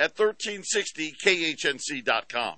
at 1360khnc.com.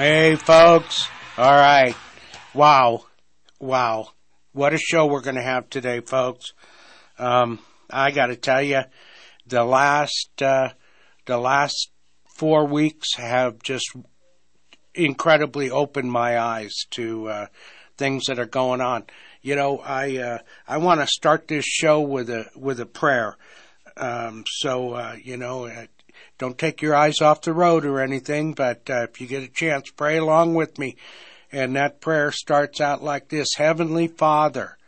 Hey, folks. All right. Wow. Wow. What a show we're going to have today, folks. Um, I got to tell you, the last, uh, the last four weeks have just incredibly opened my eyes to, uh, things that are going on. You know, I, uh, I want to start this show with a, with a prayer. Um, so, uh, you know, don't take your eyes off the road or anything, but uh, if you get a chance, pray along with me. And that prayer starts out like this Heavenly Father,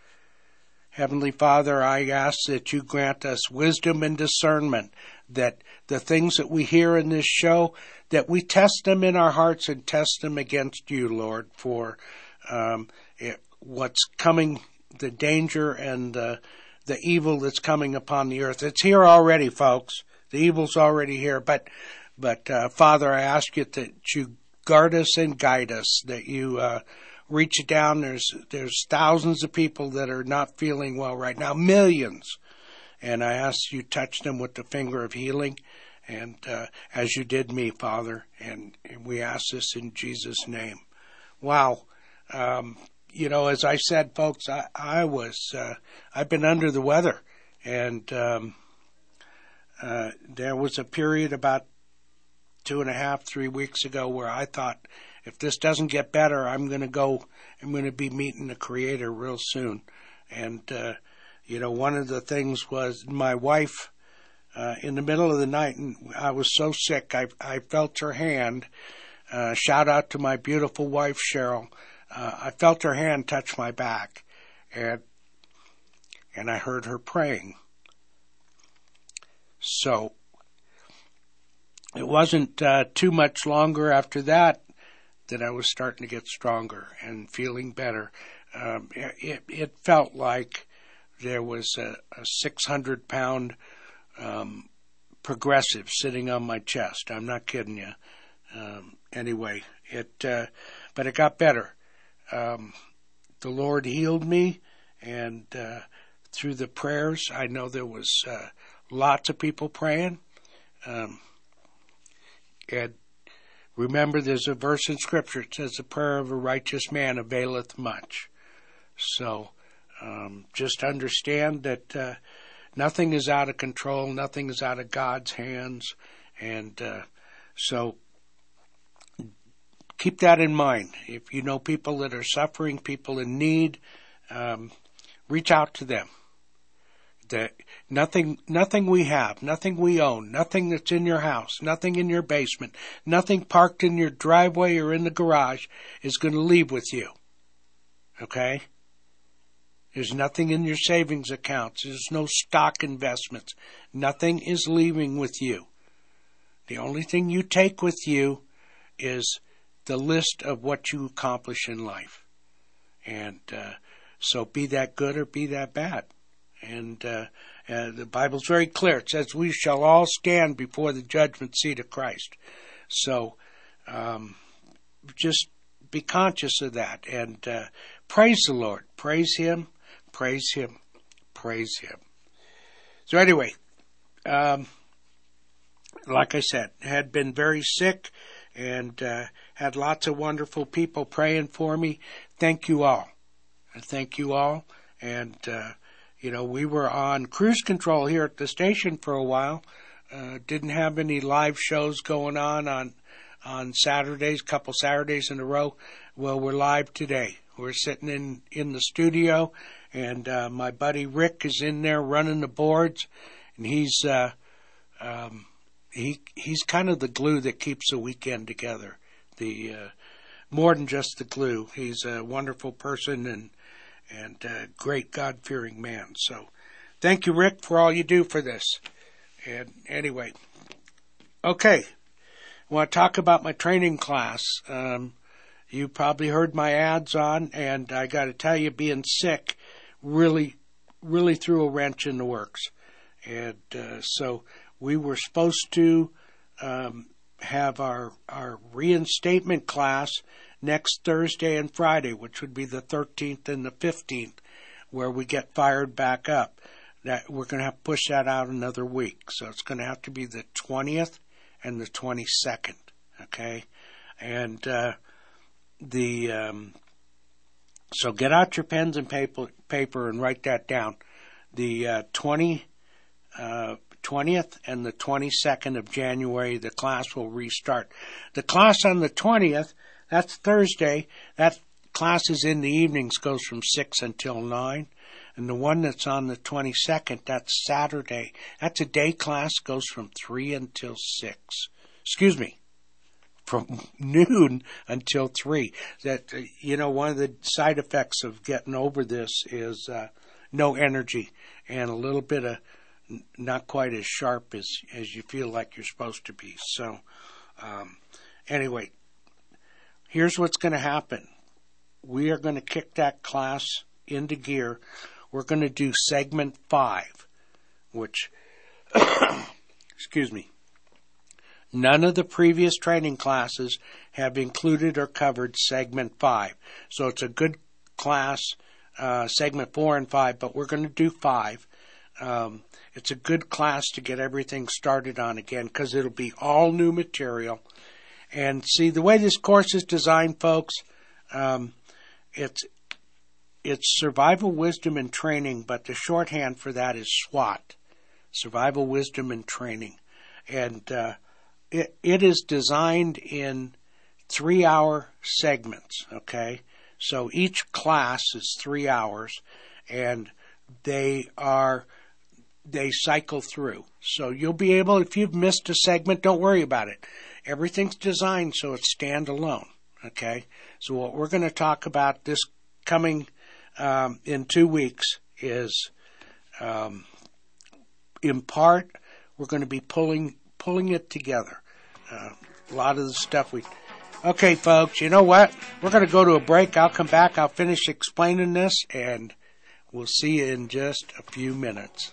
Heavenly Father, I ask that you grant us wisdom and discernment, that the things that we hear in this show, that we test them in our hearts and test them against you, Lord, for um, it, what's coming, the danger and the, the evil that's coming upon the earth. It's here already, folks. The evil's already here, but but uh, Father, I ask you that you guard us and guide us. That you uh, reach down. There's there's thousands of people that are not feeling well right now, millions, and I ask you touch them with the finger of healing, and uh, as you did me, Father, and, and, we ask this in Jesus' name. Wow. Um, you know, as I said, folks, I, I was, uh, I've been under the weather and, um, uh, there was a period about two and a half, three weeks ago where I thought, if this doesn't get better, I'm going to go, I'm going to be meeting the Creator real soon. And, uh, you know, one of the things was my wife, uh, in the middle of the night, and I was so sick, I, I felt her hand. Uh, shout out to my beautiful wife, Cheryl. Uh, I felt her hand touch my back, and and I heard her praying. So it wasn't uh, too much longer after that that I was starting to get stronger and feeling better. Um, it, it felt like there was a, a 600 pound um, progressive sitting on my chest. I'm not kidding you. Um, anyway, it uh, but it got better. Um, the Lord healed me, and uh, through the prayers, I know there was uh, lots of people praying. Um, and remember, there's a verse in Scripture that says, The prayer of a righteous man availeth much. So um, just understand that uh, nothing is out of control, nothing is out of God's hands. And uh, so keep that in mind. If you know people that are suffering, people in need, um, reach out to them that nothing, nothing we have, nothing we own, nothing that's in your house, nothing in your basement, nothing parked in your driveway or in the garage is going to leave with you. Okay? There's nothing in your savings accounts. There's no stock investments. Nothing is leaving with you. The only thing you take with you is the list of what you accomplish in life. And uh, so be that good or be that bad. And uh, uh, the Bible's very clear. It says, We shall all stand before the judgment seat of Christ. So um, just be conscious of that and uh, praise the Lord. Praise Him, praise Him, praise Him. So, anyway, um, like I said, had been very sick and uh, had lots of wonderful people praying for me. Thank you all. Thank you all. And uh, you know, we were on cruise control here at the station for a while. Uh, didn't have any live shows going on on on Saturdays, couple Saturdays in a row. Well, we're live today. We're sitting in in the studio, and uh, my buddy Rick is in there running the boards, and he's uh, um, he he's kind of the glue that keeps the weekend together. the uh, more than just the glue. He's a wonderful person and and a great God fearing man. So, thank you, Rick, for all you do for this. And anyway, okay, I want to talk about my training class. Um, you probably heard my ads on, and I got to tell you, being sick really, really threw a wrench in the works. And uh, so we were supposed to um, have our our reinstatement class next Thursday and Friday, which would be the 13th and the 15th, where we get fired back up. That we're going to have to push that out another week, so it's going to have to be the 20th and the 22nd. Okay, and uh, the um, so get out your pens and paper paper and write that down. The uh, 20 uh, 20th and the 22nd of January, the class will restart. The class on the 20th, that's Thursday, that class is in the evenings, goes from 6 until 9. And the one that's on the 22nd, that's Saturday. That's a day class, goes from 3 until 6. Excuse me, from noon until 3. That, uh, you know, one of the side effects of getting over this is uh, no energy and a little bit of not quite as sharp as as you feel like you're supposed to be. So, um, anyway, here's what's going to happen. We are going to kick that class into gear. We're going to do segment five, which, excuse me, none of the previous training classes have included or covered segment five. So it's a good class, uh, segment four and five, but we're going to do five. Um, it's a good class to get everything started on again because it'll be all new material. And see, the way this course is designed, folks, um, it's it's survival wisdom and training, but the shorthand for that is SWAT, survival wisdom and training, and uh, it it is designed in three hour segments. Okay, so each class is three hours, and they are they cycle through. So you'll be able, if you've missed a segment, don't worry about it. Everything's designed so it's standalone. Okay. So what we're going to talk about this coming um, in two weeks is, um, in part, we're going to be pulling pulling it together. Uh, a lot of the stuff we. Okay, folks. You know what? We're going to go to a break. I'll come back. I'll finish explaining this, and we'll see you in just a few minutes.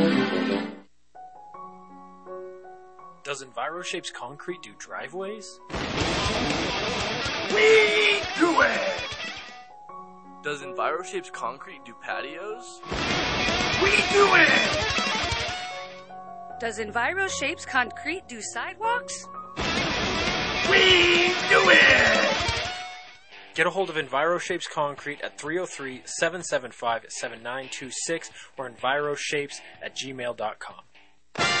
Does EnviroShapes Concrete do driveways? We do it! Does EnviroShapes Concrete do patios? We do it! Does EnviroShapes Concrete do sidewalks? We do it! Get a hold of EnviroShapes Concrete at 303 775 7926 or EnviroShapes at gmail.com.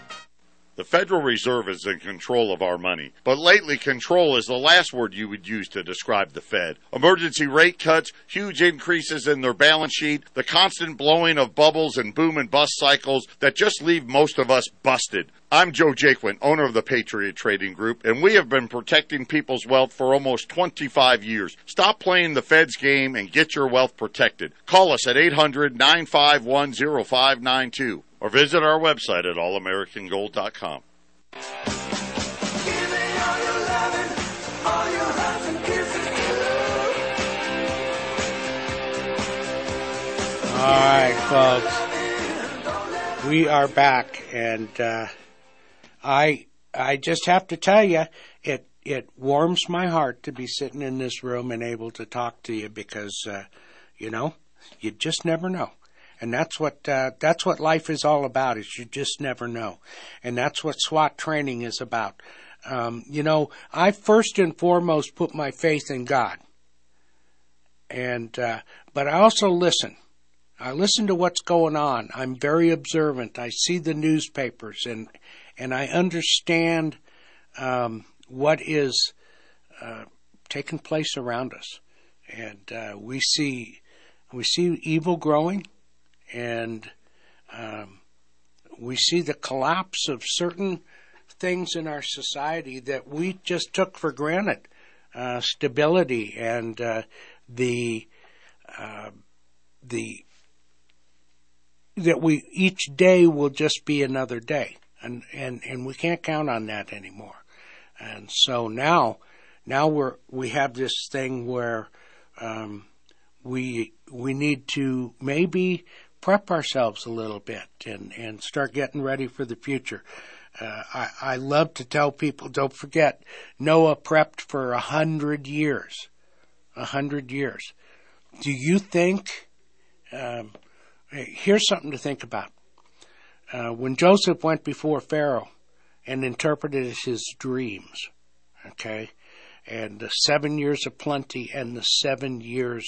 The Federal Reserve is in control of our money. But lately, control is the last word you would use to describe the Fed. Emergency rate cuts, huge increases in their balance sheet, the constant blowing of bubbles and boom and bust cycles that just leave most of us busted. I'm Joe Jaquin, owner of the Patriot Trading Group, and we have been protecting people's wealth for almost 25 years. Stop playing the Fed's game and get your wealth protected. Call us at 800 951 0592 or visit our website at allamericangold.com. All right, folks. We are back, and uh, I I just have to tell you, it it warms my heart to be sitting in this room and able to talk to you because, uh, you know, you just never know, and that's what uh, that's what life is all about. Is you just never know, and that's what SWAT training is about. Um, you know, I first and foremost put my faith in God, and uh, but I also listen. I listen to what's going on. I'm very observant. I see the newspapers and and I understand um, what is uh, taking place around us. And uh, we see we see evil growing, and um, we see the collapse of certain things in our society that we just took for granted. Uh, stability and uh, the uh, the that we each day will just be another day, and and and we can't count on that anymore. And so now, now we're we have this thing where um, we we need to maybe prep ourselves a little bit and and start getting ready for the future. Uh, I, I love to tell people, don't forget, Noah prepped for a hundred years. A hundred years. Do you think um, here's something to think about. Uh, when Joseph went before Pharaoh and interpreted his dreams, okay, and the seven years of plenty and the seven years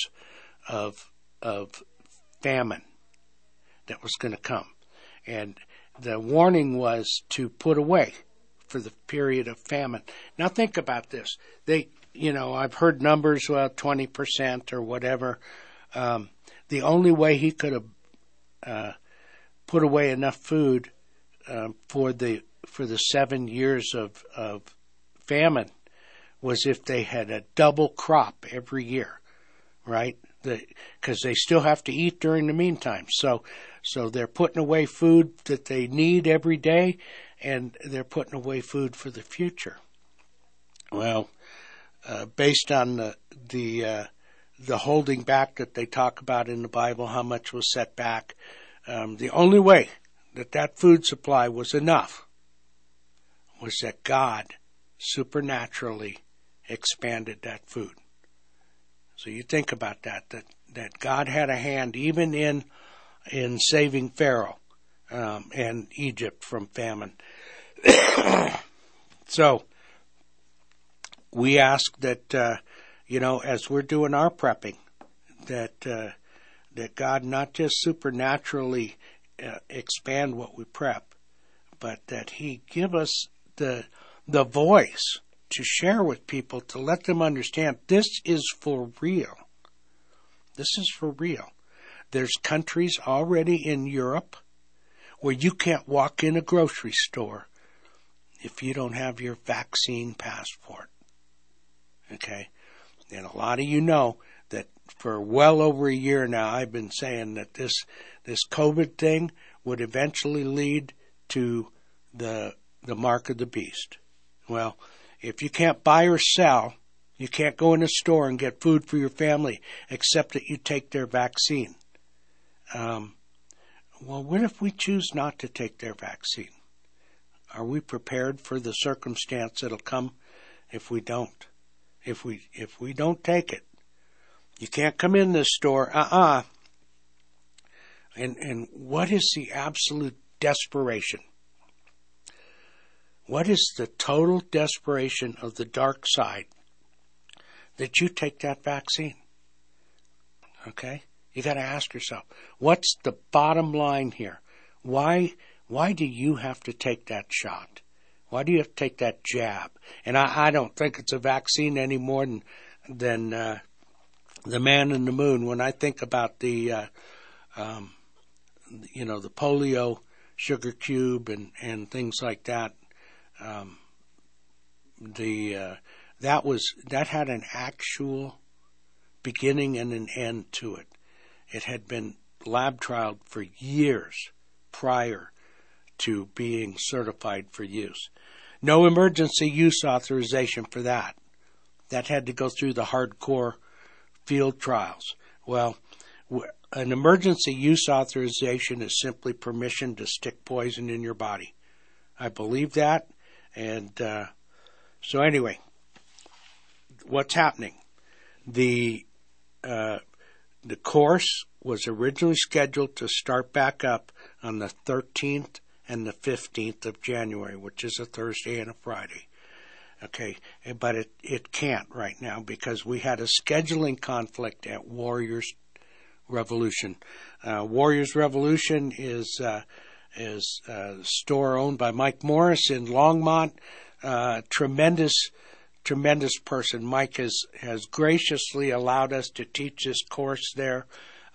of of famine that was going to come, and the warning was to put away for the period of famine. Now think about this. They, you know, I've heard numbers, twenty percent or whatever. Um, the only way he could have uh, put away enough food um, for the for the seven years of of famine was if they had a double crop every year, right? Because the, they still have to eat during the meantime. So so they're putting away food that they need every day, and they're putting away food for the future. Well, uh, based on the the uh, the holding back that they talk about in the Bible, how much was set back. Um, the only way that that food supply was enough was that God supernaturally expanded that food. So you think about that, that, that God had a hand even in, in saving Pharaoh, um, and Egypt from famine. so, we ask that, uh, you know, as we're doing our prepping, that uh, that God not just supernaturally uh, expand what we prep, but that He give us the the voice to share with people to let them understand this is for real. This is for real. There's countries already in Europe where you can't walk in a grocery store if you don't have your vaccine passport. Okay? And a lot of you know that for well over a year now I've been saying that this this COVID thing would eventually lead to the the mark of the beast. Well, if you can't buy or sell, you can't go in a store and get food for your family except that you take their vaccine. Um, well, what if we choose not to take their vaccine? Are we prepared for the circumstance that'll come if we don't? if we if we don't take it. You can't come in this store, uh-uh. And and what is the absolute desperation? What is the total desperation of the dark side that you take that vaccine? Okay? You got to ask yourself, what's the bottom line here? Why why do you have to take that shot? Why do you have to take that jab? And I, I don't think it's a vaccine any more than than uh, the man in the moon. When I think about the, uh, um, you know, the polio sugar cube and and things like that, um, the uh, that was that had an actual beginning and an end to it. It had been lab trialed for years prior to being certified for use. No emergency use authorization for that. That had to go through the hardcore field trials. Well, an emergency use authorization is simply permission to stick poison in your body. I believe that, and uh, so anyway, what's happening? The uh, the course was originally scheduled to start back up on the 13th and the 15th of January, which is a Thursday and a Friday. Okay, but it, it can't right now because we had a scheduling conflict at Warriors Revolution. Uh, Warriors Revolution is uh, is a store owned by Mike Morris in Longmont. Uh, tremendous, tremendous person. Mike has has graciously allowed us to teach this course there.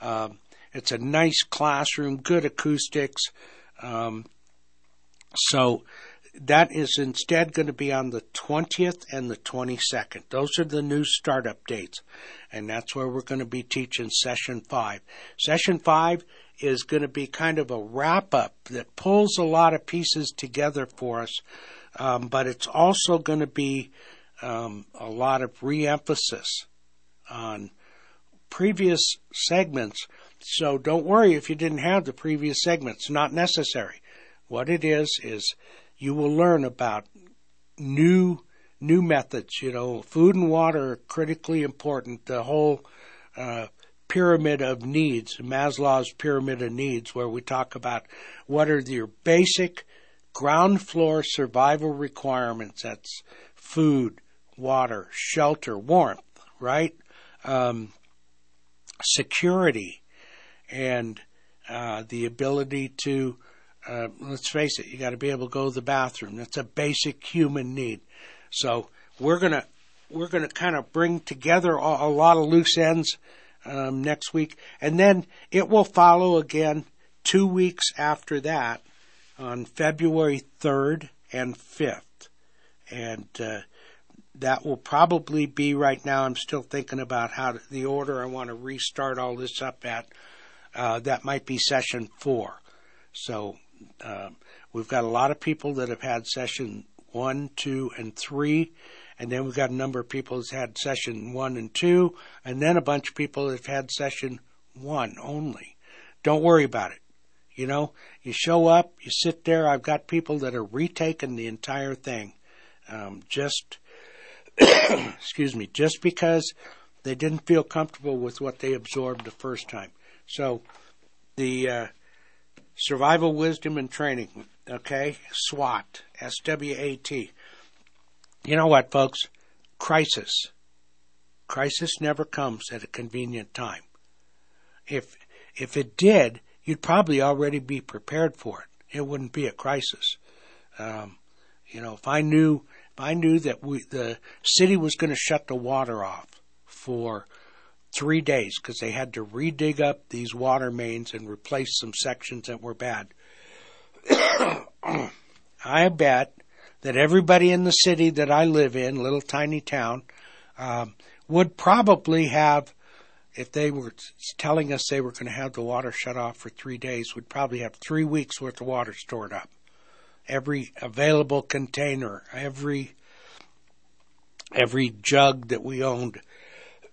Um, it's a nice classroom, good acoustics. Um, so that is instead going to be on the 20th and the 22nd. Those are the new startup dates. And that's where we're going to be teaching session five. Session five is going to be kind of a wrap up that pulls a lot of pieces together for us. Um, but it's also going to be um, a lot of re emphasis on previous segments. So don't worry if you didn't have the previous segments, not necessary. What it is, is you will learn about new new methods. You know, food and water are critically important. The whole uh, pyramid of needs, Maslow's pyramid of needs, where we talk about what are your basic ground floor survival requirements. That's food, water, shelter, warmth, right? Um, security, and uh, the ability to uh, let's face it, you got to be able to go to the bathroom. That's a basic human need. So we're gonna we're gonna kind of bring together a, lot of loose ends um, next week, and then it will follow again two weeks after that on February third and fifth, and uh, that will probably be right now. I'm still thinking about how to, the order I want to restart all this up at. Uh, that might be session four. So um, we've got a lot of people that have had session one, two, and three, and then we've got a number of people that's had session one and two, and then a bunch of people that have had session one only. Don't worry about it. You know, you show up, you sit there. I've got people that are retaking the entire thing, um, just excuse me, just because they didn't feel comfortable with what they absorbed the first time. So the uh, Survival Wisdom and Training, okay? SWAT, S W A T. You know what, folks? Crisis. Crisis never comes at a convenient time. If if it did, you'd probably already be prepared for it. It wouldn't be a crisis. Um, you know, if I knew I knew that we, the city was going to shut the water off for three days because they had to redig up these water mains and replace some sections that were bad. I bet that everybody in the city that I live in, little tiny town, um, would probably have, if they were telling us they were going to have the water shut off for three days, would probably have three weeks worth of water stored up. Every available container, every every jug that we owned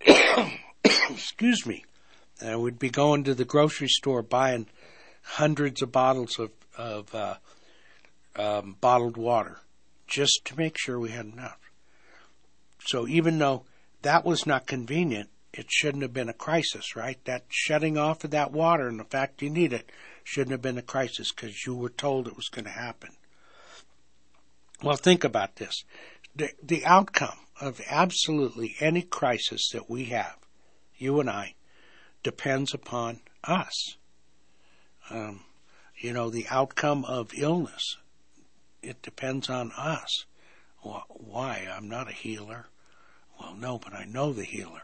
excuse me, uh, we'd be going to the grocery store buying hundreds of bottles of, of uh, um, bottled water just to make sure we had enough. So even though that was not convenient, it shouldn't have been a crisis, right? That shutting off of that water and the fact you need it shouldn't have been a crisis because you were told it was going to happen. Well, think about this. The, the outcome of absolutely any crisis that we have you and I, depends upon us. Um, you know, the outcome of illness. It depends on us. Why? I'm not a healer. Well, no, but I know the healer.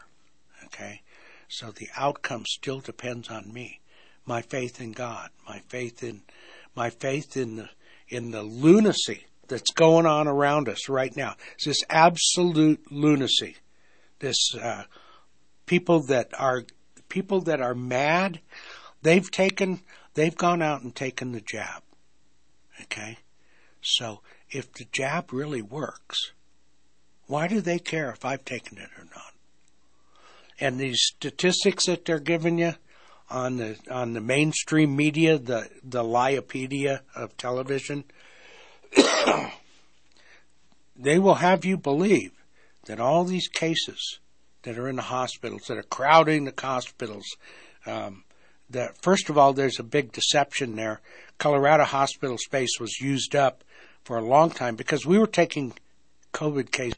Okay? So the outcome still depends on me. My faith in God, my faith in my faith in the in the lunacy that's going on around us right now. It's this absolute lunacy. This uh, people that are people that are mad. They've taken they've gone out and taken the jab. Okay, so if the jab really works, why do they care if I've taken it or not? And these statistics that they're giving you on the on the mainstream media, the the Liopedia of television, they will have you believe that all these cases that are in the hospitals, that are crowding the hospitals, um, that first of all, there's a big deception there. Colorado hospital space was used up for a long time because we were taking COVID cases.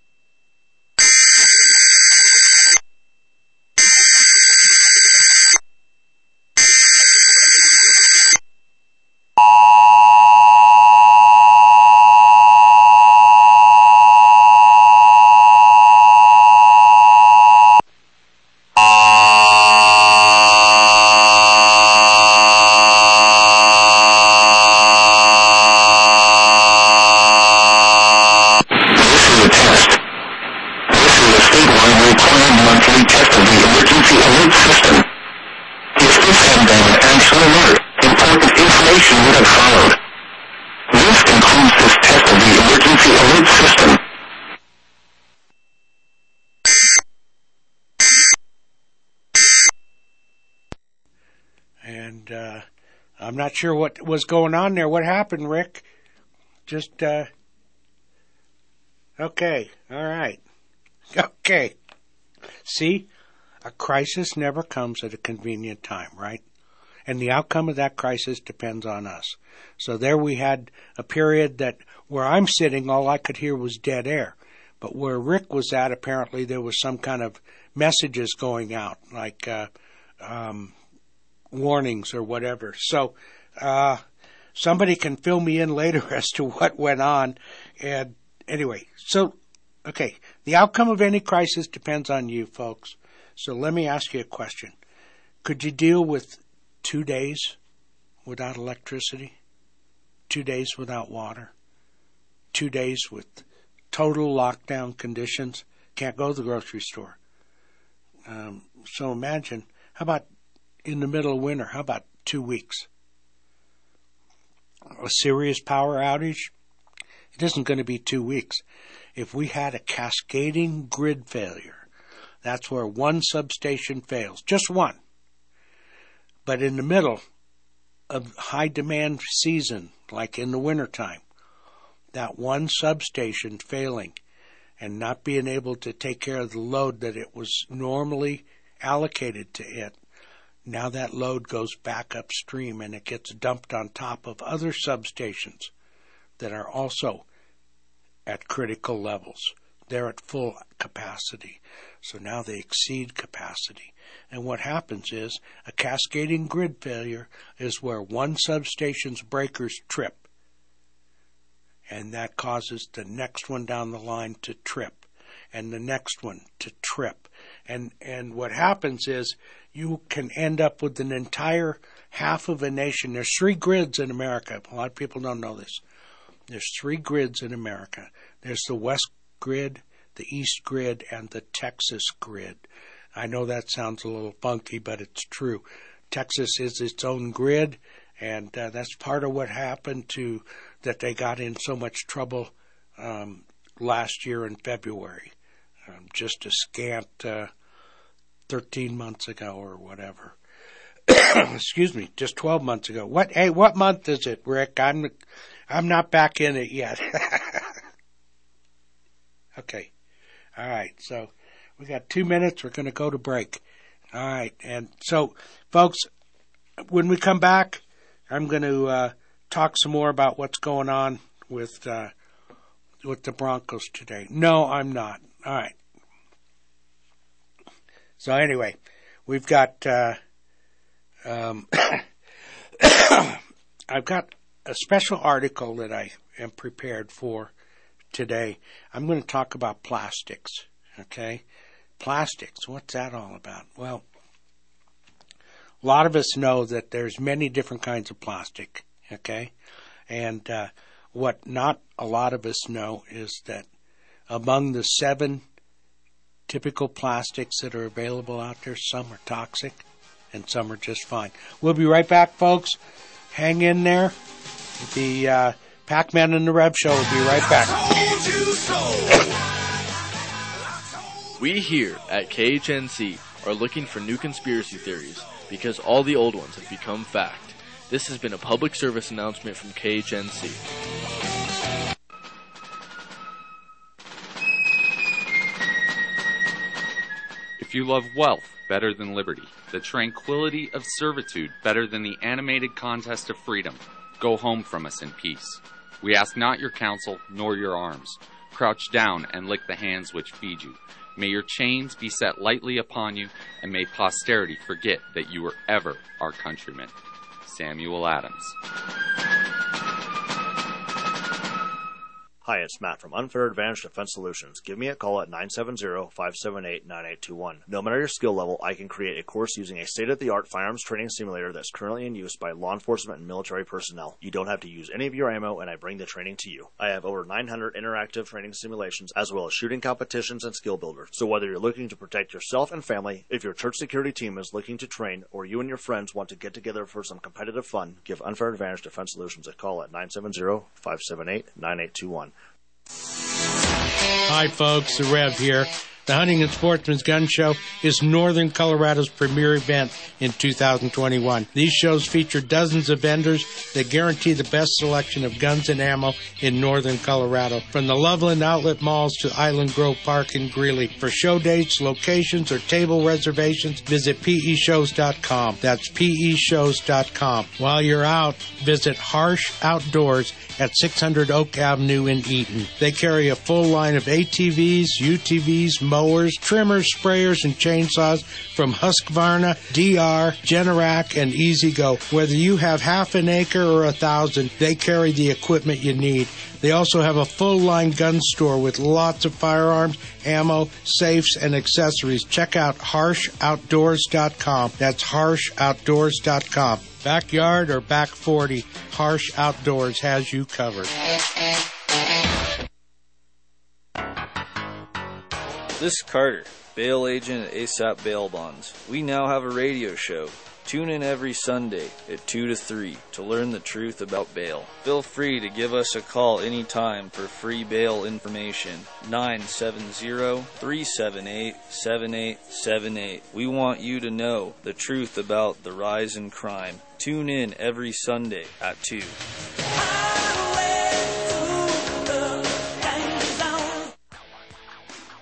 Was going on there. What happened, Rick? Just, uh, okay, all right. Okay. See, a crisis never comes at a convenient time, right? And the outcome of that crisis depends on us. So there we had a period that where I'm sitting, all I could hear was dead air. But where Rick was at, apparently there was some kind of messages going out, like uh, um, warnings or whatever. So uh, somebody can fill me in later as to what went on. And anyway, so, okay, the outcome of any crisis depends on you, folks. So let me ask you a question. Could you deal with two days without electricity? Two days without water? Two days with total lockdown conditions? Can't go to the grocery store. Um, so imagine, how about in the middle of winter? How about two weeks? A serious power outage, it isn't going to be two weeks. If we had a cascading grid failure, that's where one substation fails, just one. But in the middle of high demand season, like in the wintertime, that one substation failing and not being able to take care of the load that it was normally allocated to it now that load goes back upstream and it gets dumped on top of other substations that are also at critical levels. They're at full capacity. So now they exceed capacity. And what happens is a cascading grid failure is where one substation's breakers trip. And that causes the next one down the line to trip and the next one to trip. And, and what happens is you can end up with an entire half of a nation. There's three grids in America. A lot of people don't know this. There's three grids in America. There's the West grid, the East grid, and the Texas grid. I know that sounds a little funky, but it's true. Texas is its own grid, and uh, that's part of what happened to that they got in so much trouble um, last year in February. Um, just a scant uh, 13 months ago or whatever. Excuse me, just 12 months ago. What, hey, what month is it, Rick? I'm, I'm not back in it yet. okay. All right. So we got two minutes. We're going to go to break. All right. And so, folks, when we come back, I'm going to uh, talk some more about what's going on with uh, with the Broncos today. No, I'm not. All right. So anyway, we've got uh, um, I've got a special article that I am prepared for today. I'm going to talk about plastics. Okay, plastics. What's that all about? Well, a lot of us know that there's many different kinds of plastic. Okay, and uh, what not a lot of us know is that among the seven typical plastics that are available out there, some are toxic and some are just fine. We'll be right back, folks. Hang in there. The uh, Pac Man and the Rev Show will be right back. We here at KHNC are looking for new conspiracy theories because all the old ones have become fact. This has been a public service announcement from KHNC. You love wealth better than liberty, the tranquility of servitude better than the animated contest of freedom, go home from us in peace. We ask not your counsel nor your arms. Crouch down and lick the hands which feed you. May your chains be set lightly upon you, and may posterity forget that you were ever our countrymen. Samuel Adams. Hi, it's Matt from Unfair Advantage Defense Solutions. Give me a call at 970-578-9821. No matter your skill level, I can create a course using a state-of-the-art firearms training simulator that's currently in use by law enforcement and military personnel. You don't have to use any of your ammo, and I bring the training to you. I have over 900 interactive training simulations, as well as shooting competitions and skill builders. So whether you're looking to protect yourself and family, if your church security team is looking to train, or you and your friends want to get together for some competitive fun, give Unfair Advantage Defense Solutions a call at 970-578-9821. Hi, folks. The Rev here. The Hunting and Sportsman's Gun Show is Northern Colorado's premier event in 2021. These shows feature dozens of vendors that guarantee the best selection of guns and ammo in Northern Colorado, from the Loveland Outlet Malls to Island Grove Park in Greeley. For show dates, locations, or table reservations, visit peshows.com. That's peshows.com. While you're out, visit Harsh Outdoors at 600 Oak Avenue in Eaton. They carry a full line of ATVs, UTVs, mowers, trimmers, sprayers, and chainsaws from Husqvarna, DR, Generac, and E-Z-GO. Whether you have half an acre or a thousand, they carry the equipment you need. They also have a full line gun store with lots of firearms, ammo, safes, and accessories. Check out harshoutdoors.com. That's harshoutdoors.com. Backyard or back 40, Harsh Outdoors has you covered. This is Carter, bail agent at ASAP Bail Bonds. We now have a radio show. Tune in every Sunday at 2 to 3 to learn the truth about bail. Feel free to give us a call anytime for free bail information. 970-378-7878. We want you to know the truth about the rise in crime. Tune in every Sunday at 2.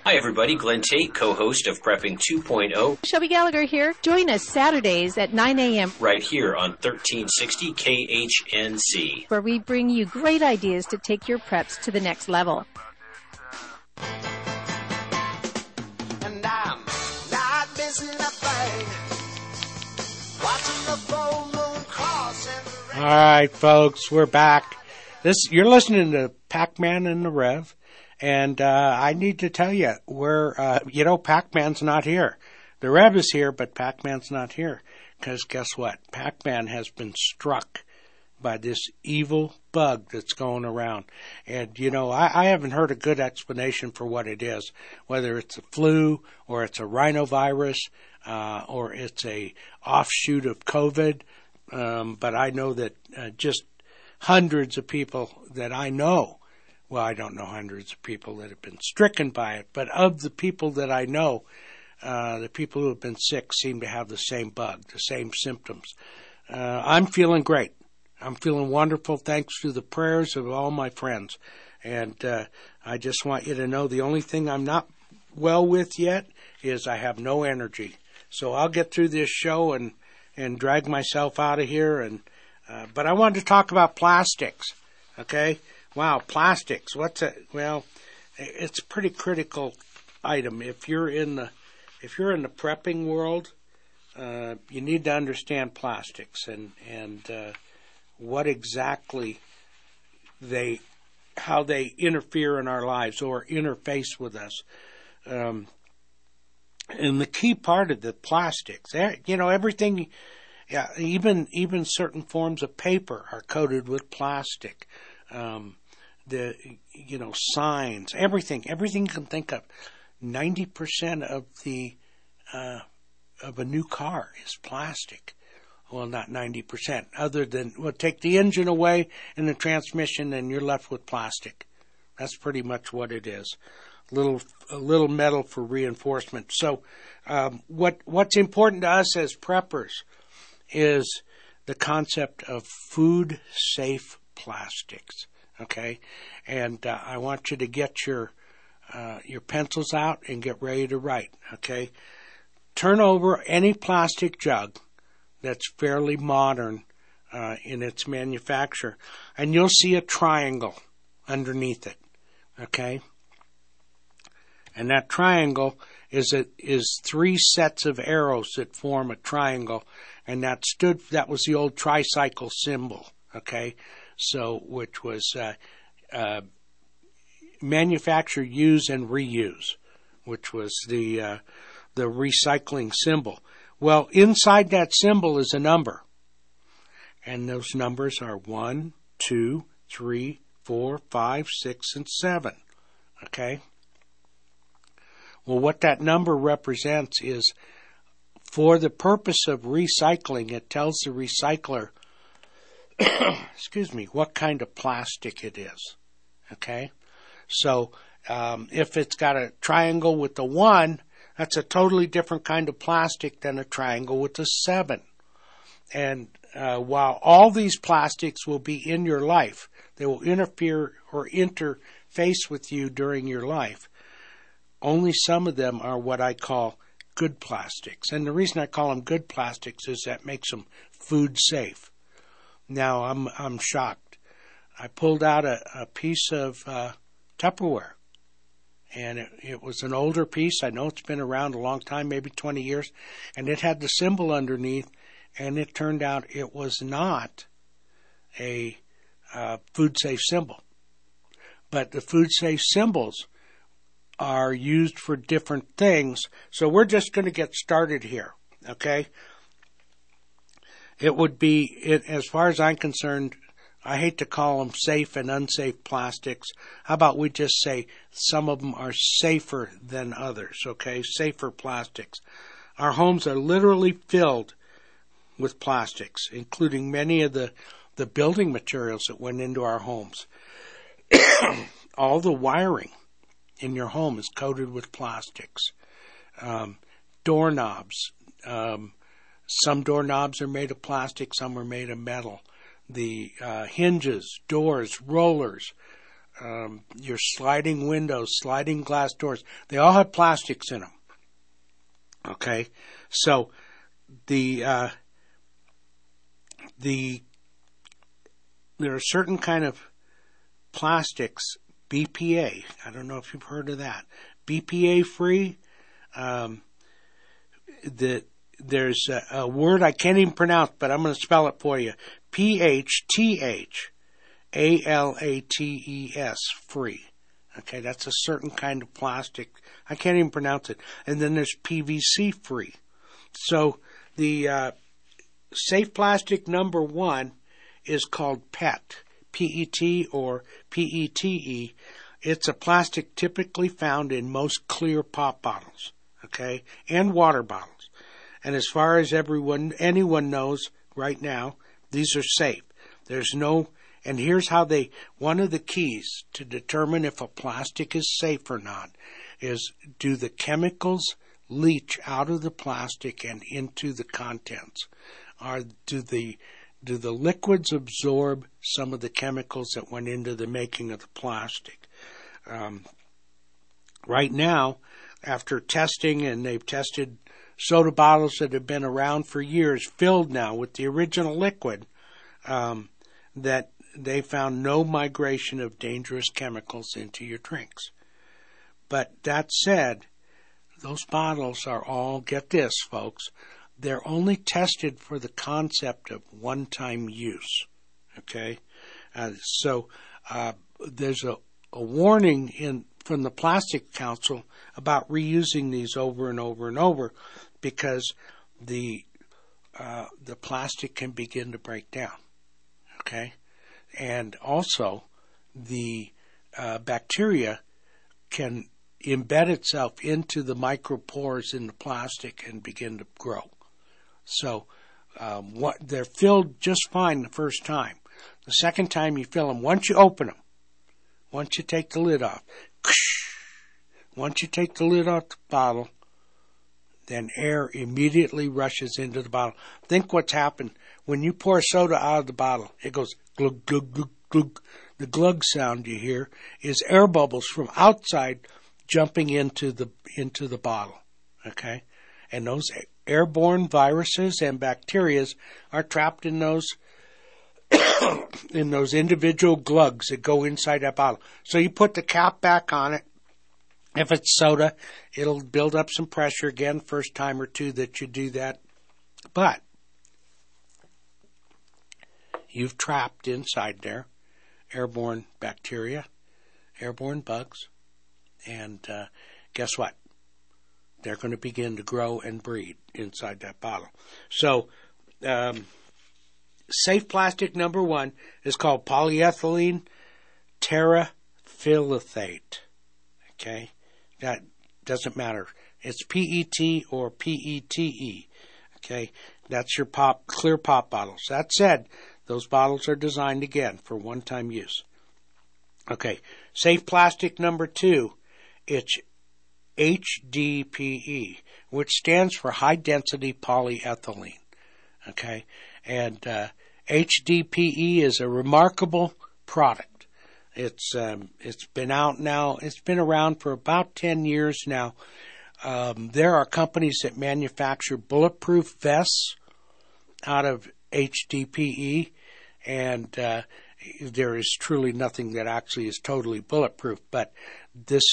Hi, everybody. Glenn Tate, co host of Prepping 2.0, Shelby Gallagher here. Join us Saturdays at 9 a.m., right here on 1360 KHNC. where we bring you great ideas to take your preps to the next level. And I'm not missing a thing. Watching the full moon cross and All right, folks, we're back. This you're listening to Pac-Man and the Rev, and uh, I need to tell you, we're uh, you know Pac-Man's not here. The Rev is here, but Pac-Man's not here because guess what? Pac-Man has been struck by this evil bug that's going around, and you know I, I haven't heard a good explanation for what it is, whether it's a flu or it's a rhinovirus uh, or it's a offshoot of COVID. Um, but I know that uh, just hundreds of people that I know, well, I don't know hundreds of people that have been stricken by it, but of the people that I know, uh, the people who have been sick seem to have the same bug, the same symptoms. Uh, I'm feeling great. I'm feeling wonderful thanks to the prayers of all my friends. And uh, I just want you to know the only thing I'm not well with yet is I have no energy. So I'll get through this show and and drag myself out of here. And uh, but I wanted to talk about plastics. Okay, wow, plastics. What's it? Well, it's a pretty critical item. If you're in the if you're in the prepping world, uh, you need to understand plastics and and uh, what exactly they, how they interfere in our lives or interface with us. Um, and the key part of the plastics, eh, you know, everything, yeah, even even certain forms of paper are coated with plastic. Um, the you know signs, everything, everything you can think of. Ninety percent of the uh, of a new car is plastic. Well, not ninety percent. Other than well, take the engine away and the transmission, and you're left with plastic. That's pretty much what it is. Little a little metal for reinforcement. So, um, what what's important to us as preppers is the concept of food safe plastics. Okay, and uh, I want you to get your uh, your pencils out and get ready to write. Okay, turn over any plastic jug that's fairly modern uh, in its manufacture, and you'll see a triangle underneath it. Okay, and that triangle is a, is three sets of arrows that form a triangle, and that stood that was the old tricycle symbol. Okay, so which was uh, uh, manufacture, use, and reuse, which was the uh, the recycling symbol. Well, inside that symbol is a number, and those numbers are one, two, three, four, five, six, and seven. Okay. Well, what that number represents is for the purpose of recycling, it tells the recycler excuse me, what kind of plastic it is. Okay? So, um, if it's got a triangle with a one, that's a totally different kind of plastic than a triangle with a seven. And uh, while all these plastics will be in your life, they will interfere or interface with you during your life. Only some of them are what I call good plastics. And the reason I call them good plastics is that makes them food safe. Now I'm I'm shocked. I pulled out a, a piece of uh, Tupperware, and it, it was an older piece. I know it's been around a long time, maybe 20 years, and it had the symbol underneath, and it turned out it was not a uh, food safe symbol. But the food safe symbols are used for different things. So we're just going to get started here, okay? It would be, it, as far as I'm concerned, I hate to call them safe and unsafe plastics. How about we just say some of them are safer than others, okay? Safer plastics. Our homes are literally filled with plastics, including many of the, the building materials that went into our homes. All the wiring in your home is coated with plastics. Um, doorknobs, um, some doorknobs are made of plastic, some are made of metal. The uh, hinges, doors, rollers, um, your sliding windows, sliding glass doors, they all have plastics in them. Okay, so the uh, the there are certain kind of plastics, BPA. I don't know if you've heard of that. BPA free. Um, that there's a, a, word I can't even pronounce, but I'm going to spell it for you. P H T H A L A T E S, free. Okay, that's a certain kind of plastic. I can't even pronounce it. And then there's PVC free. So the uh, safe plastic number one is called PET, P E T or P E T E. It's a plastic typically found in most clear pop bottles, okay, and water bottles. And as far as everyone, anyone knows right now, these are safe. There's no, and here's how they, one of the keys to determine if a plastic is safe or not is do the chemicals leach out of the plastic and into the contents? Are, do the, do the liquids absorb some of the chemicals that went into the making of the plastic? Um, right now, after testing, and they've tested soda bottles that have been around for years, filled now with the original liquid, um, that they found no migration of dangerous chemicals into your drinks. But that said, those bottles are all, get this, folks, they're only tested for the concept of one time use. Okay, uh, so uh, there's a, a warning in from the Plastic Council about reusing these over and over and over because the uh, the plastic can begin to break down. Okay, and also the uh, bacteria can embed itself into the micropores in the plastic and begin to grow. So um, what they're filled just fine the first time. The second time you fill them, once you open them, once you take the lid off, once you take the lid off the bottle, then air immediately rushes into the bottle. Think what's happened when you pour soda out of the bottle. It goes glug glug glug glug. The glug sound you hear is air bubbles from outside jumping into the into the bottle. Okay, and those airborne viruses and bacteria are trapped in those in those individual glugs that go inside that bottle. So you put the cap back on it. If it's soda, it'll build up some pressure again first time or two that you do that. But you've trapped inside there airborne bacteria, airborne bugs, and uh, guess what? They're going to begin to grow and breed inside that bottle. So, um, safe plastic number one is called polyethylene terephthalate. Okay, that doesn't matter. It's PET or PETE. Okay, that's your pop clear pop bottles. That said, those bottles are designed again for one-time use. Okay, safe plastic number two, it's HDPE, which stands for high density polyethylene. Okay, and uh, HDPE is a remarkable product. It's um, it's been out now. It's been around for about ten years now. Um, there are companies that manufacture bulletproof vests out of HDPE, and uh, there is truly nothing that actually is totally bulletproof. But this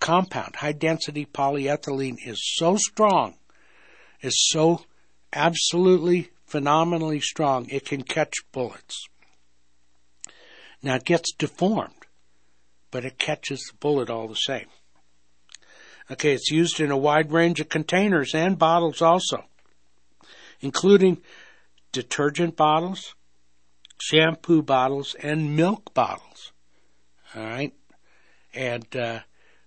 compound, high density polyethylene, is so strong, is so absolutely phenomenally strong, it can catch bullets. Now it gets deformed, but it catches the bullet all the same. Okay, it's used in a wide range of containers and bottles also, including detergent bottles, shampoo bottles, and milk bottles. All right, and uh,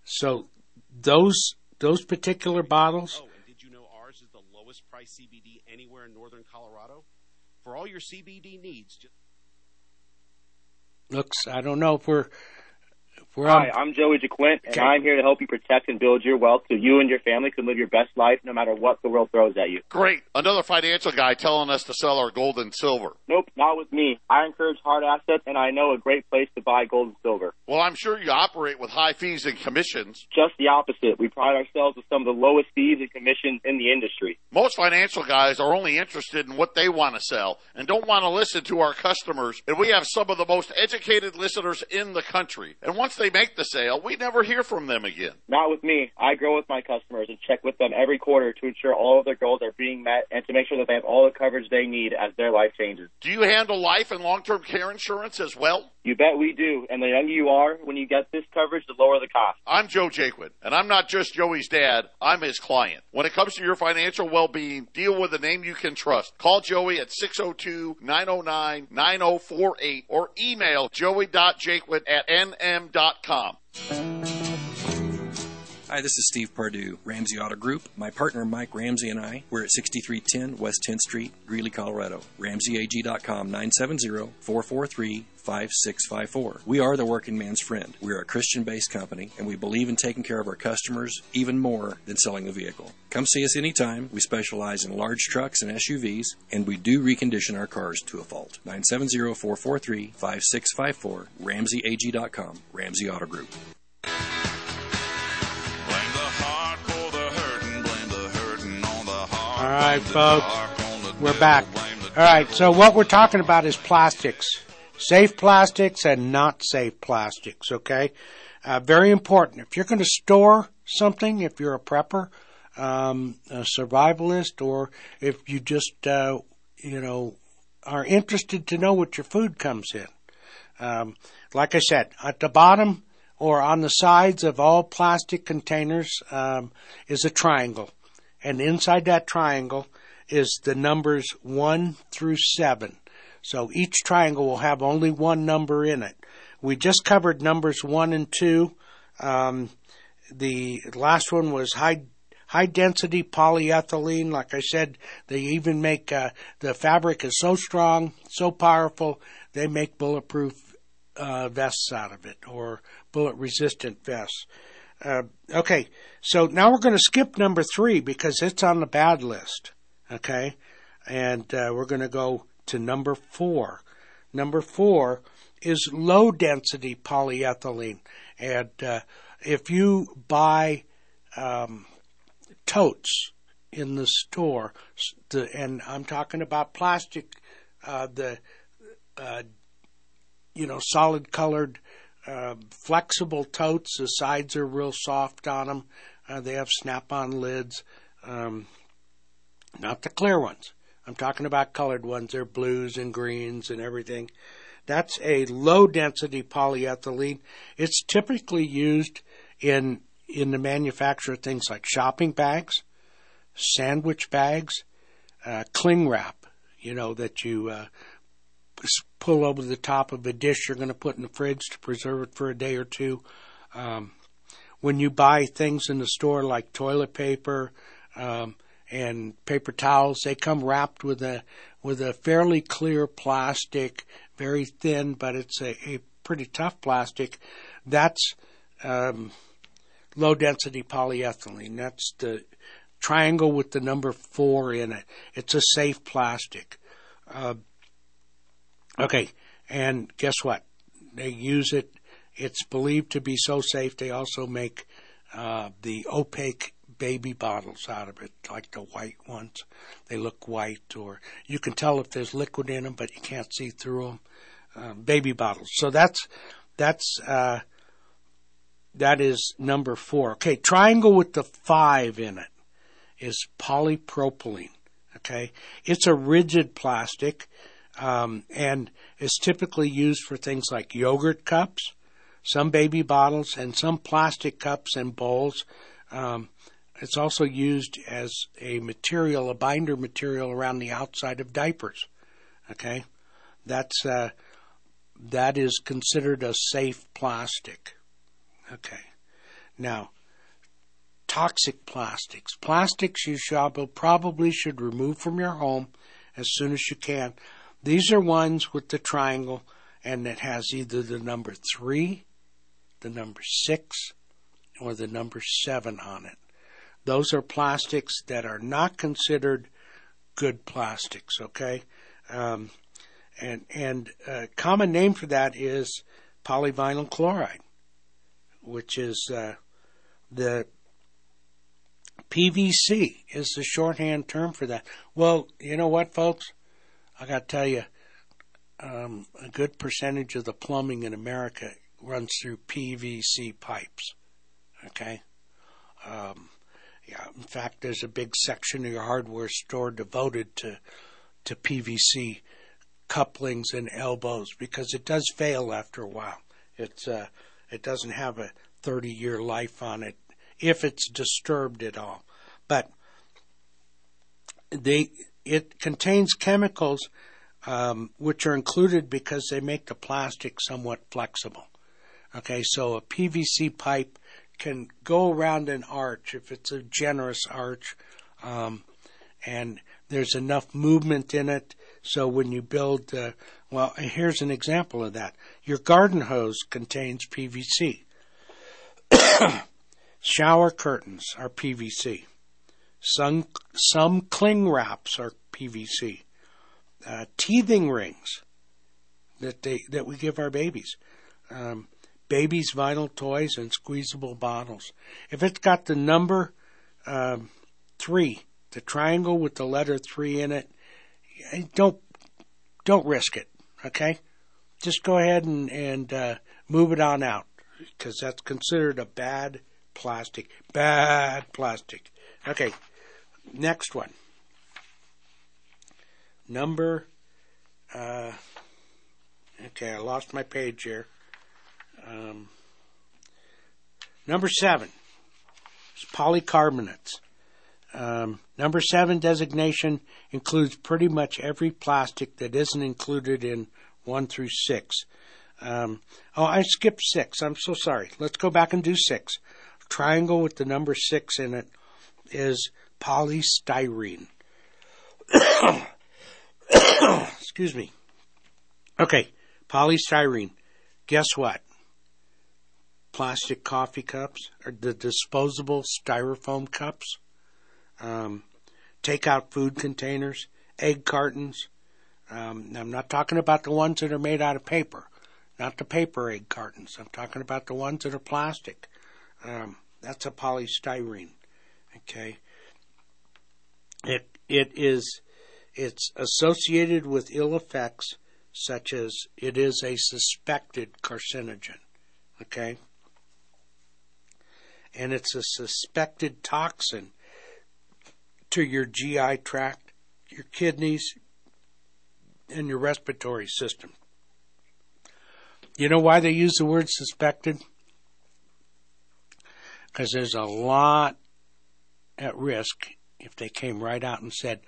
so those those particular bottles. Oh, and did you know ours is the lowest price CBD anywhere in northern Colorado? For all your CBD needs. Looks, I don't know if we're we're Hi, on. I'm Joey Jaquin, and Okay. I'm here to help you protect and build your wealth so you and your family can live your best life no matter what the world throws at you. Great. Another financial guy telling us to sell our gold and silver. Nope, not with me. I encourage hard assets, and I know a great place to buy gold and silver. Well, I'm sure you operate with high fees and commissions. Just the opposite. We pride ourselves with some of the lowest fees and commissions in the industry. Most financial guys are only interested in what they want to sell and don't want to listen to our customers. And we have some of the most educated listeners in the country. And once they make the sale, we never hear from them again. Not with me. I grow with my customers and check with them every quarter to ensure all of their goals are being met and to make sure that they have all the coverage they need as their life changes. Do you handle life and long-term care insurance as well? You bet we do. And the younger you are, when you get this coverage, the lower the cost. I'm Joe Jaquin, and I'm not just Joey's dad, I'm his client. When it comes to your financial well-being, deal with a name you can trust. Call Joey at 602-909-9048 or email joey.jaquin at nm.com. Inc.com. Hi, this is Steve Pardue, Ramsey Auto Group. My partner Mike Ramsey and I, we're at 6310 West 10th Street, Greeley, Colorado. RamseyAG.com 970-443-5654. We are the working man's friend. We are a Christian-based company, and we believe in taking care of our customers even more than selling a vehicle. Come see us anytime. We specialize in large trucks and SUVs, and we do recondition our cars to a fault. 970-443-5654. RamseyAG.com. Ramsey Auto Group. Right, folks, we're back. All right, so what we're talking about is plastics, safe plastics and not safe plastics. Okay, uh, very important. If you're going to store something, if you're a prepper, um, a survivalist, or if you just uh, you know are interested to know what your food comes in. Um, like I said, at the bottom or on the sides of all plastic containers um, is a triangle, and inside that triangle is the numbers one through seven. So each triangle will have only one number in it. We just covered numbers one and two. Um, the last one was high high density polyethylene. Like I said, they even make uh, the fabric is so strong, so powerful, they make bulletproof uh, vests out of it or bullet resistant vests. Uh, okay, so now we're going to skip number three because it's on the bad list. Okay, and uh, we're going to go to number four. Number four is low density polyethylene, and uh, if you buy um, totes in the store, the, and I'm talking about plastic, uh, the uh, you know solid colored uh, flexible totes. The sides are real soft on them. Uh, they have snap-on lids, um, not the clear ones. I'm talking about colored ones. They're blues and greens and everything. That's a low density polyethylene. It's typically used in in the manufacture of things like shopping bags, sandwich bags, uh, cling wrap, you know, that you uh, pull over the top of a dish you're going to put in the fridge to preserve it for a day or two. Um, when you buy things in the store like toilet paper um, and paper towels, they come wrapped with a with a fairly clear plastic, very thin, but it's a, a pretty tough plastic. That's um, low density polyethylene. That's the triangle with the number four in it. It's a safe plastic. Uh, okay, and guess what? They use it. It's believed to be so safe. They also make uh, the opaque baby bottles out of it, like the white ones. They look white, or you can tell if there's liquid in them, but you can't see through them. Uh, baby bottles. So that's that's uh, that is number four. Okay, triangle with the five in it is polypropylene. Okay, it's a rigid plastic um, and is typically used for things like yogurt cups, some baby bottles, and some plastic cups and bowls. Um, it's also used as a material, a binder material around the outside of diapers. Okay, that's uh, that is considered a safe plastic. Okay. Now, toxic plastics. Plastics you should, probably should remove from your home as soon as you can. These are ones with the triangle and it has either the number 3, the number 6, or the number 7 on it. Those are plastics that are not considered good plastics, okay? Um, and and a common name for that is polyvinyl chloride which is uh, the PVC is the shorthand term for that. Well, you know what, folks? I got to tell you, um, a good percentage of the plumbing in America runs through PVC pipes. Okay? Um, yeah, in fact, there's a big section of your hardware store devoted to to PVC couplings and elbows because it does fail after a while. It's uh, it doesn't have a 30 year life on it if it's disturbed at all. But they, it contains chemicals um, which are included because they make the plastic somewhat flexible. Okay, so a PVC pipe can go around an arch if it's a generous arch, um, and there's enough movement in it. So when you build, uh, well, here's an example of that. Your garden hose contains PVC. Shower curtains are PVC. Some, some cling wraps are PVC. Uh, teething rings that they that we give our babies. Um, babies' vinyl toys and squeezable bottles. If it's got the number um, three, the triangle with the letter three in it, don't don't risk it. Okay, just go ahead and, and uh, move it on out because that's considered a bad plastic. Bad plastic. Okay, next one. Number Uh, okay, I lost my page here. Um, number seven is polycarbonates. Um, number seven designation includes pretty much every plastic that isn't included in one through six. Um, oh, I skipped six. I'm so sorry. Let's go back and do six. Triangle with the number six in it is polystyrene. Excuse me. Okay, polystyrene. Guess what? Plastic coffee cups or the disposable styrofoam cups, um, takeout food containers, egg cartons. Um, I'm not talking about the ones that are made out of paper, not the paper egg cartons. I'm talking about the ones that are plastic. Um, that's a polystyrene. Okay. It it is it's associated with ill effects such as it is a suspected carcinogen. Okay? And it's a suspected toxin to your GI tract, your kidneys, and your respiratory system. You know why they use the word suspected? Because there's a lot at risk if they came right out and said,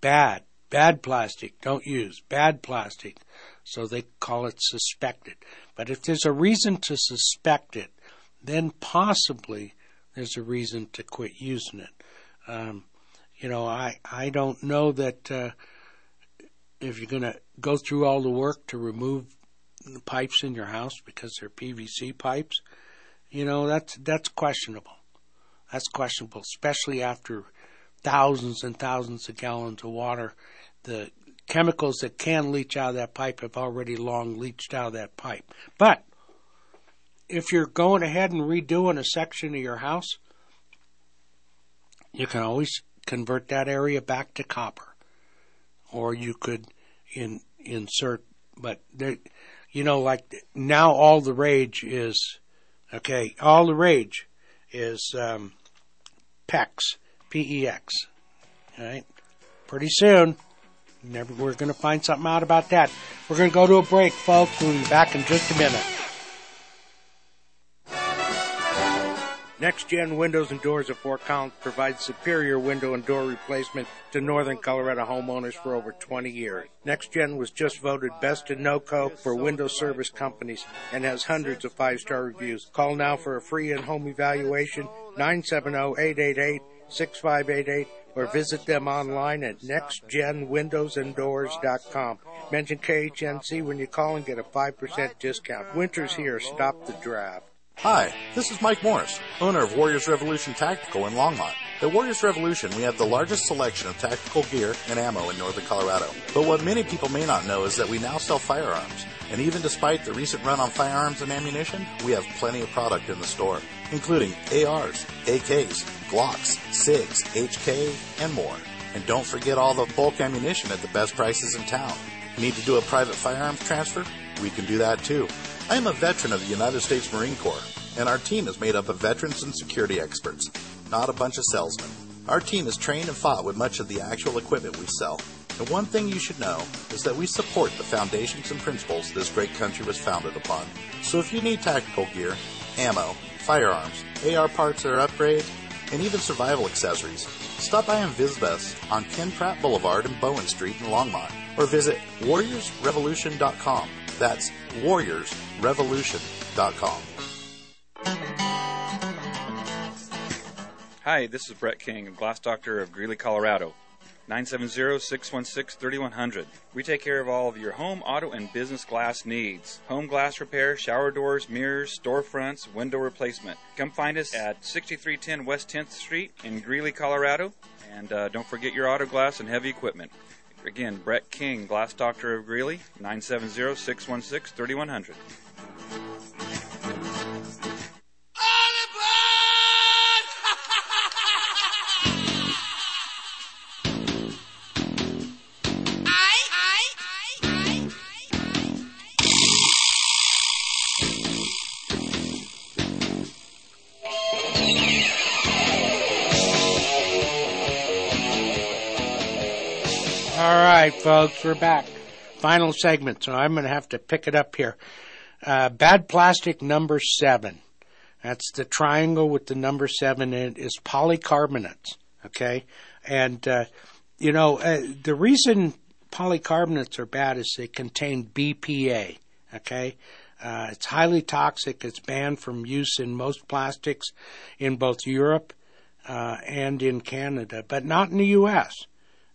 bad, bad plastic, don't use, bad plastic. So they call it suspected. But if there's a reason to suspect it, then possibly there's a reason to quit using it. Um, you know, I, I don't know that uh, if you're going to go through all the work to remove the pipes in your house because they're PVC pipes, you know, that's, that's questionable. That's questionable, especially after thousands and thousands of gallons of water. The chemicals that can leach out of that pipe have already long leached out of that pipe. But if you're going ahead and redoing a section of your house, you can always convert that area back to copper, or you could in, insert. But there, you know, like now, all the rage is okay. All the rage is um, PEX, P-E-X. All right, pretty soon. Never, we're going to find something out about that. We're going to go to a break, folks. We'll be back in just a minute. Next Gen Windows and Doors of Fort Collins provides superior window and door replacement to Northern Colorado homeowners for over 20 years. Next Gen was just voted best in NOCO for window service companies and has hundreds of five star reviews. Call now for a free and home evaluation 970 888 6588 or visit them online at nextgenwindowsanddoors.com. Mention KHNC when you call and get a 5% discount. Winter's here. Stop the draft. Hi, this is Mike Morris, owner of Warriors Revolution Tactical in Longmont. At Warriors Revolution, we have the largest selection of tactical gear and ammo in northern Colorado. But what many people may not know is that we now sell firearms. And even despite the recent run on firearms and ammunition, we have plenty of product in the store, including ARs, AKs, Glocks, SIGs, HK, and more. And don't forget all the bulk ammunition at the best prices in town. Need to do a private firearms transfer? We can do that too. I am a veteran of the United States Marine Corps, and our team is made up of veterans and security experts, not a bunch of salesmen. Our team is trained and fought with much of the actual equipment we sell. And one thing you should know is that we support the foundations and principles this great country was founded upon. So if you need tactical gear, ammo, firearms, AR parts or upgrades, and even survival accessories, stop by and visit us on Ken Pratt Boulevard and Bowen Street in Longmont, or visit warriorsrevolution.com. That's warriorsrevolution.com. Hi, this is Brett King, Glass Doctor of Greeley, Colorado. 970-616-3100. We take care of all of your home, auto, and business glass needs. Home glass repair, shower doors, mirrors, storefronts, window replacement. Come find us at 6310 West 10th Street in Greeley, Colorado. And uh, don't forget your auto glass and heavy equipment. Again, Brett King, Glass Doctor of Greeley, 970-616-3100. All right, folks, we're back. final segment, so I'm going to have to pick it up here. Uh, bad plastic number seven. That's the triangle with the number seven in it is polycarbonates. Okay, and uh, you know uh, the reason polycarbonates are bad is they contain BPA. Okay, uh, it's highly toxic. It's banned from use in most plastics in both Europe uh, and in Canada, but not in the U.S.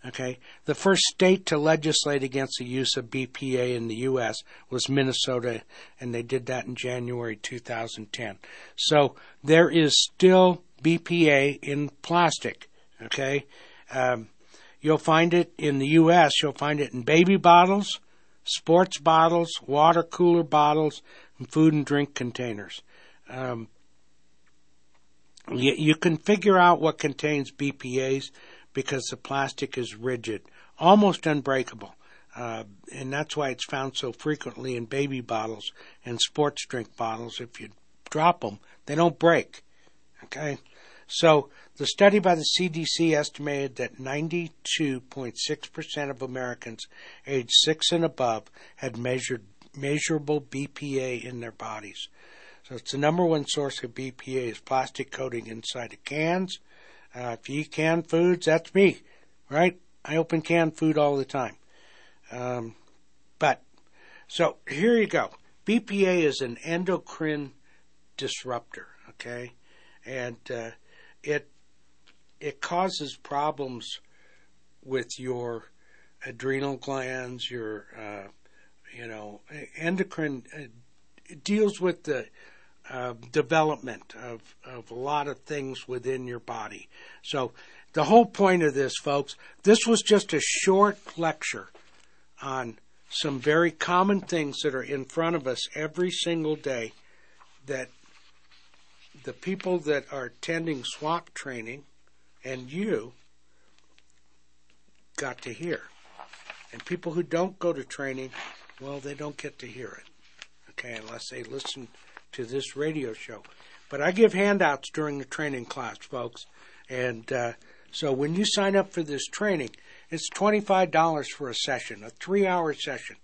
Okay, the first state to legislate against the use of BPA in the U.S. was Minnesota, and they did that in January 2010. So there is still BPA in plastic. Okay, um, you'll find it in the U.S. You'll find it in baby bottles, sports bottles, water cooler bottles, and food and drink containers. Um, you, you can figure out what contains BPAs because the plastic is rigid, almost unbreakable. Uh, and that's why it's found so frequently in baby bottles and sports drink bottles. If you drop them, they don't break. Okay? So the study by the CDC estimated that 92.6% of Americans aged 6 and above had measured measurable BPA in their bodies. So it's the number one source of BPA is plastic coating inside of cans. Uh, if you eat canned foods, that's me, right? I open canned food all the time. Um, but so here you go. BPA is an endocrine disruptor, okay, and uh, it it causes problems with your adrenal glands, your uh, you know endocrine. Uh, deals with the uh, development of, of a lot of things within your body. So, the whole point of this, folks, this was just a short lecture on some very common things that are in front of us every single day that the people that are attending SWAT training and you got to hear. And people who don't go to training, well, they don't get to hear it. Okay, unless they listen to this radio show. But I give handouts during the training class, folks. And uh, so when you sign up for this training, it's $25 for a session, a three hour session.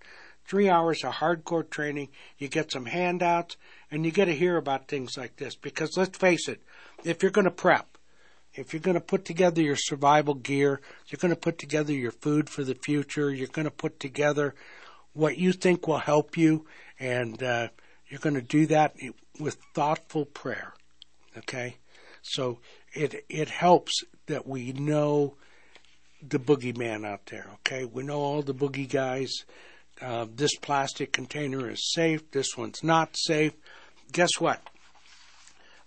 Three hours of hardcore training. You get some handouts and you get to hear about things like this. Because let's face it, if you're going to prep, if you're going to put together your survival gear, you're going to put together your food for the future, you're going to put together what you think will help you, and uh, you're going to do that with thoughtful prayer. Okay? So it it helps that we know the boogeyman out there. Okay? We know all the boogie guys. Uh, this plastic container is safe. This one's not safe. Guess what?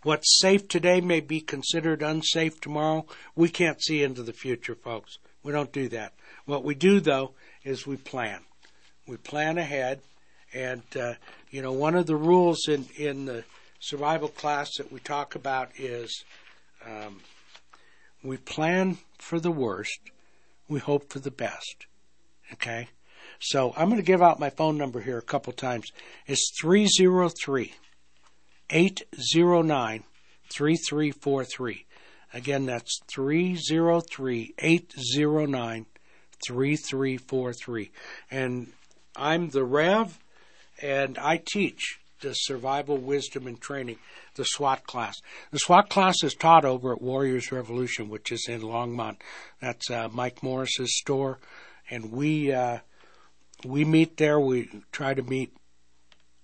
What's safe today may be considered unsafe tomorrow. We can't see into the future, folks. We don't do that. What we do, though, is we plan. We plan ahead and, uh, you know, one of the rules in, in the survival class that we talk about is um, we plan for the worst, we hope for the best. Okay? So I'm going to give out my phone number here a couple times. It's 303 809 3343. Again, that's 303 809 3343. And I'm the Rev and I teach the survival wisdom and training, the SWAT class. The SWAT class is taught over at Warriors Revolution, which is in Longmont. That's uh, Mike Morris's store, and we uh, we meet there. We try to meet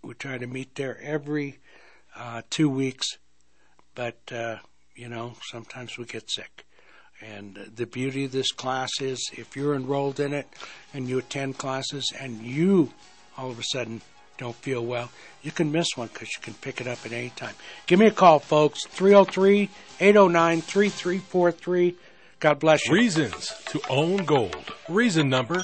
we try to meet there every uh, two weeks, but uh, you know sometimes we get sick. And the beauty of this class is if you're enrolled in it and you attend classes and you all of a sudden don't feel well, you can miss one because you can pick it up at any time. Give me a call, folks. 303 809 3343. God bless you. Reasons to own gold. Reason number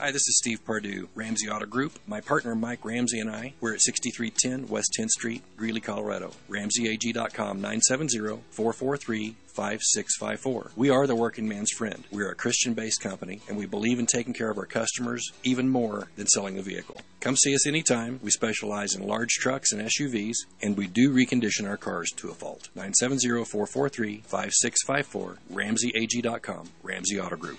Hi, this is Steve Pardue, Ramsey Auto Group. My partner Mike Ramsey and I, we're at 6310 West 10th Street, Greeley, Colorado. RamseyAG.com 970 443 5654. We are the working man's friend. We are a Christian based company and we believe in taking care of our customers even more than selling a vehicle. Come see us anytime. We specialize in large trucks and SUVs and we do recondition our cars to a fault. 970 443 5654. RamseyAG.com. Ramsey Auto Group.